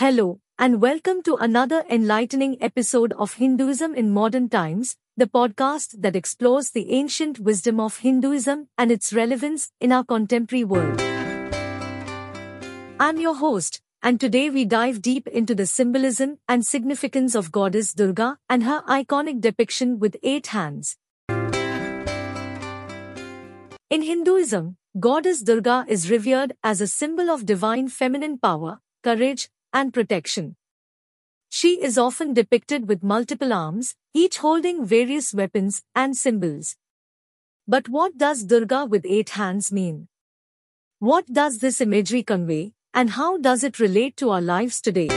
Hello, and welcome to another enlightening episode of Hinduism in Modern Times, the podcast that explores the ancient wisdom of Hinduism and its relevance in our contemporary world. I'm your host, and today we dive deep into the symbolism and significance of goddess Durga and her iconic depiction with eight hands. In Hinduism, goddess Durga is revered as a symbol of divine feminine power, courage, and protection. She is often depicted with multiple arms, each holding various weapons and symbols. But what does Durga with eight hands mean? What does this imagery convey, and how does it relate to our lives today?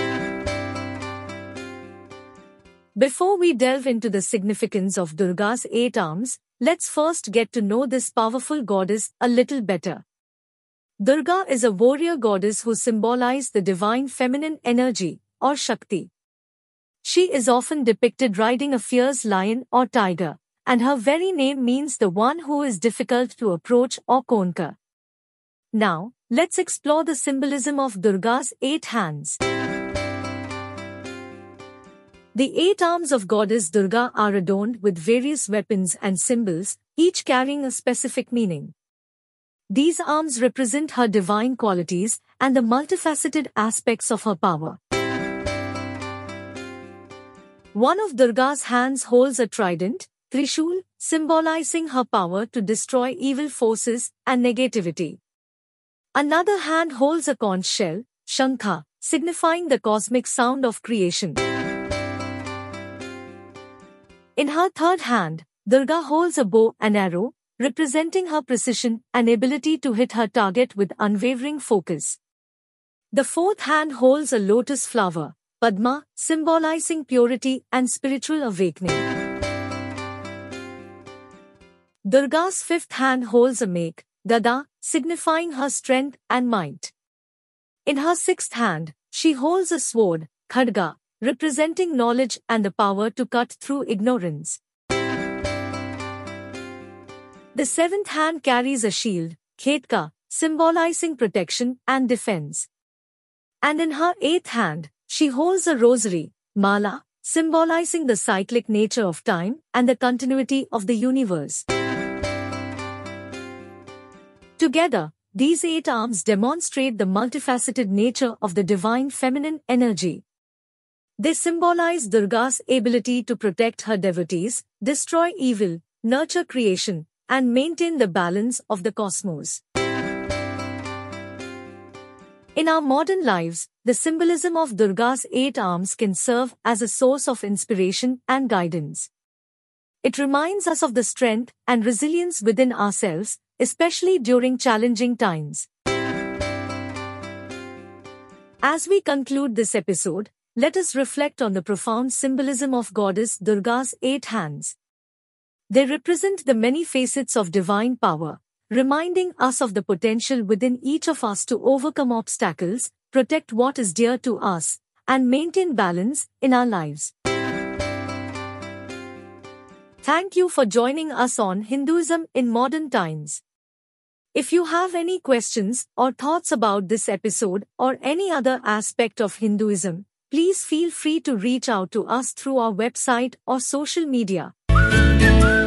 Before we delve into the significance of Durga's eight arms, let's first get to know this powerful goddess a little better. Durga is a warrior goddess who symbolizes the divine feminine energy, or Shakti. She is often depicted riding a fierce lion or tiger, and her very name means the one who is difficult to approach or conquer. Now, let's explore the symbolism of Durga's eight hands. The eight arms of goddess Durga are adorned with various weapons and symbols, each carrying a specific meaning. These arms represent her divine qualities and the multifaceted aspects of her power. One of Durga's hands holds a trident, Trishul, symbolizing her power to destroy evil forces and negativity. Another hand holds a conch shell, Shankha, signifying the cosmic sound of creation. In her third hand, Durga holds a bow and arrow, representing her precision and ability to hit her target with unwavering focus. The fourth hand holds a lotus flower, Padma, symbolizing purity and spiritual awakening. Durga's fifth hand holds a mace, Gada, signifying her strength and might. In her sixth hand, she holds a sword, Khadga, representing knowledge and the power to cut through ignorance. The seventh hand carries a shield, Khetka, symbolizing protection and defense. And in her eighth hand, she holds a rosary, Mala, symbolizing the cyclic nature of time and the continuity of the universe. Together, these eight arms demonstrate the multifaceted nature of the divine feminine energy. They symbolize Durga's ability to protect her devotees, destroy evil, nurture creation, and maintain the balance of the cosmos. In our modern lives, the symbolism of Durga's eight arms can serve as a source of inspiration and guidance. It reminds us of the strength and resilience within ourselves, especially during challenging times. As we conclude this episode, let us reflect on the profound symbolism of Goddess Durga's eight hands. They represent the many facets of divine power, reminding us of the potential within each of us to overcome obstacles, protect what is dear to us, and maintain balance in our lives. Thank you for joining us on Hinduism in Modern Times. If you have any questions or thoughts about this episode or any other aspect of Hinduism, please feel free to reach out to us through our website or social media. Thank you.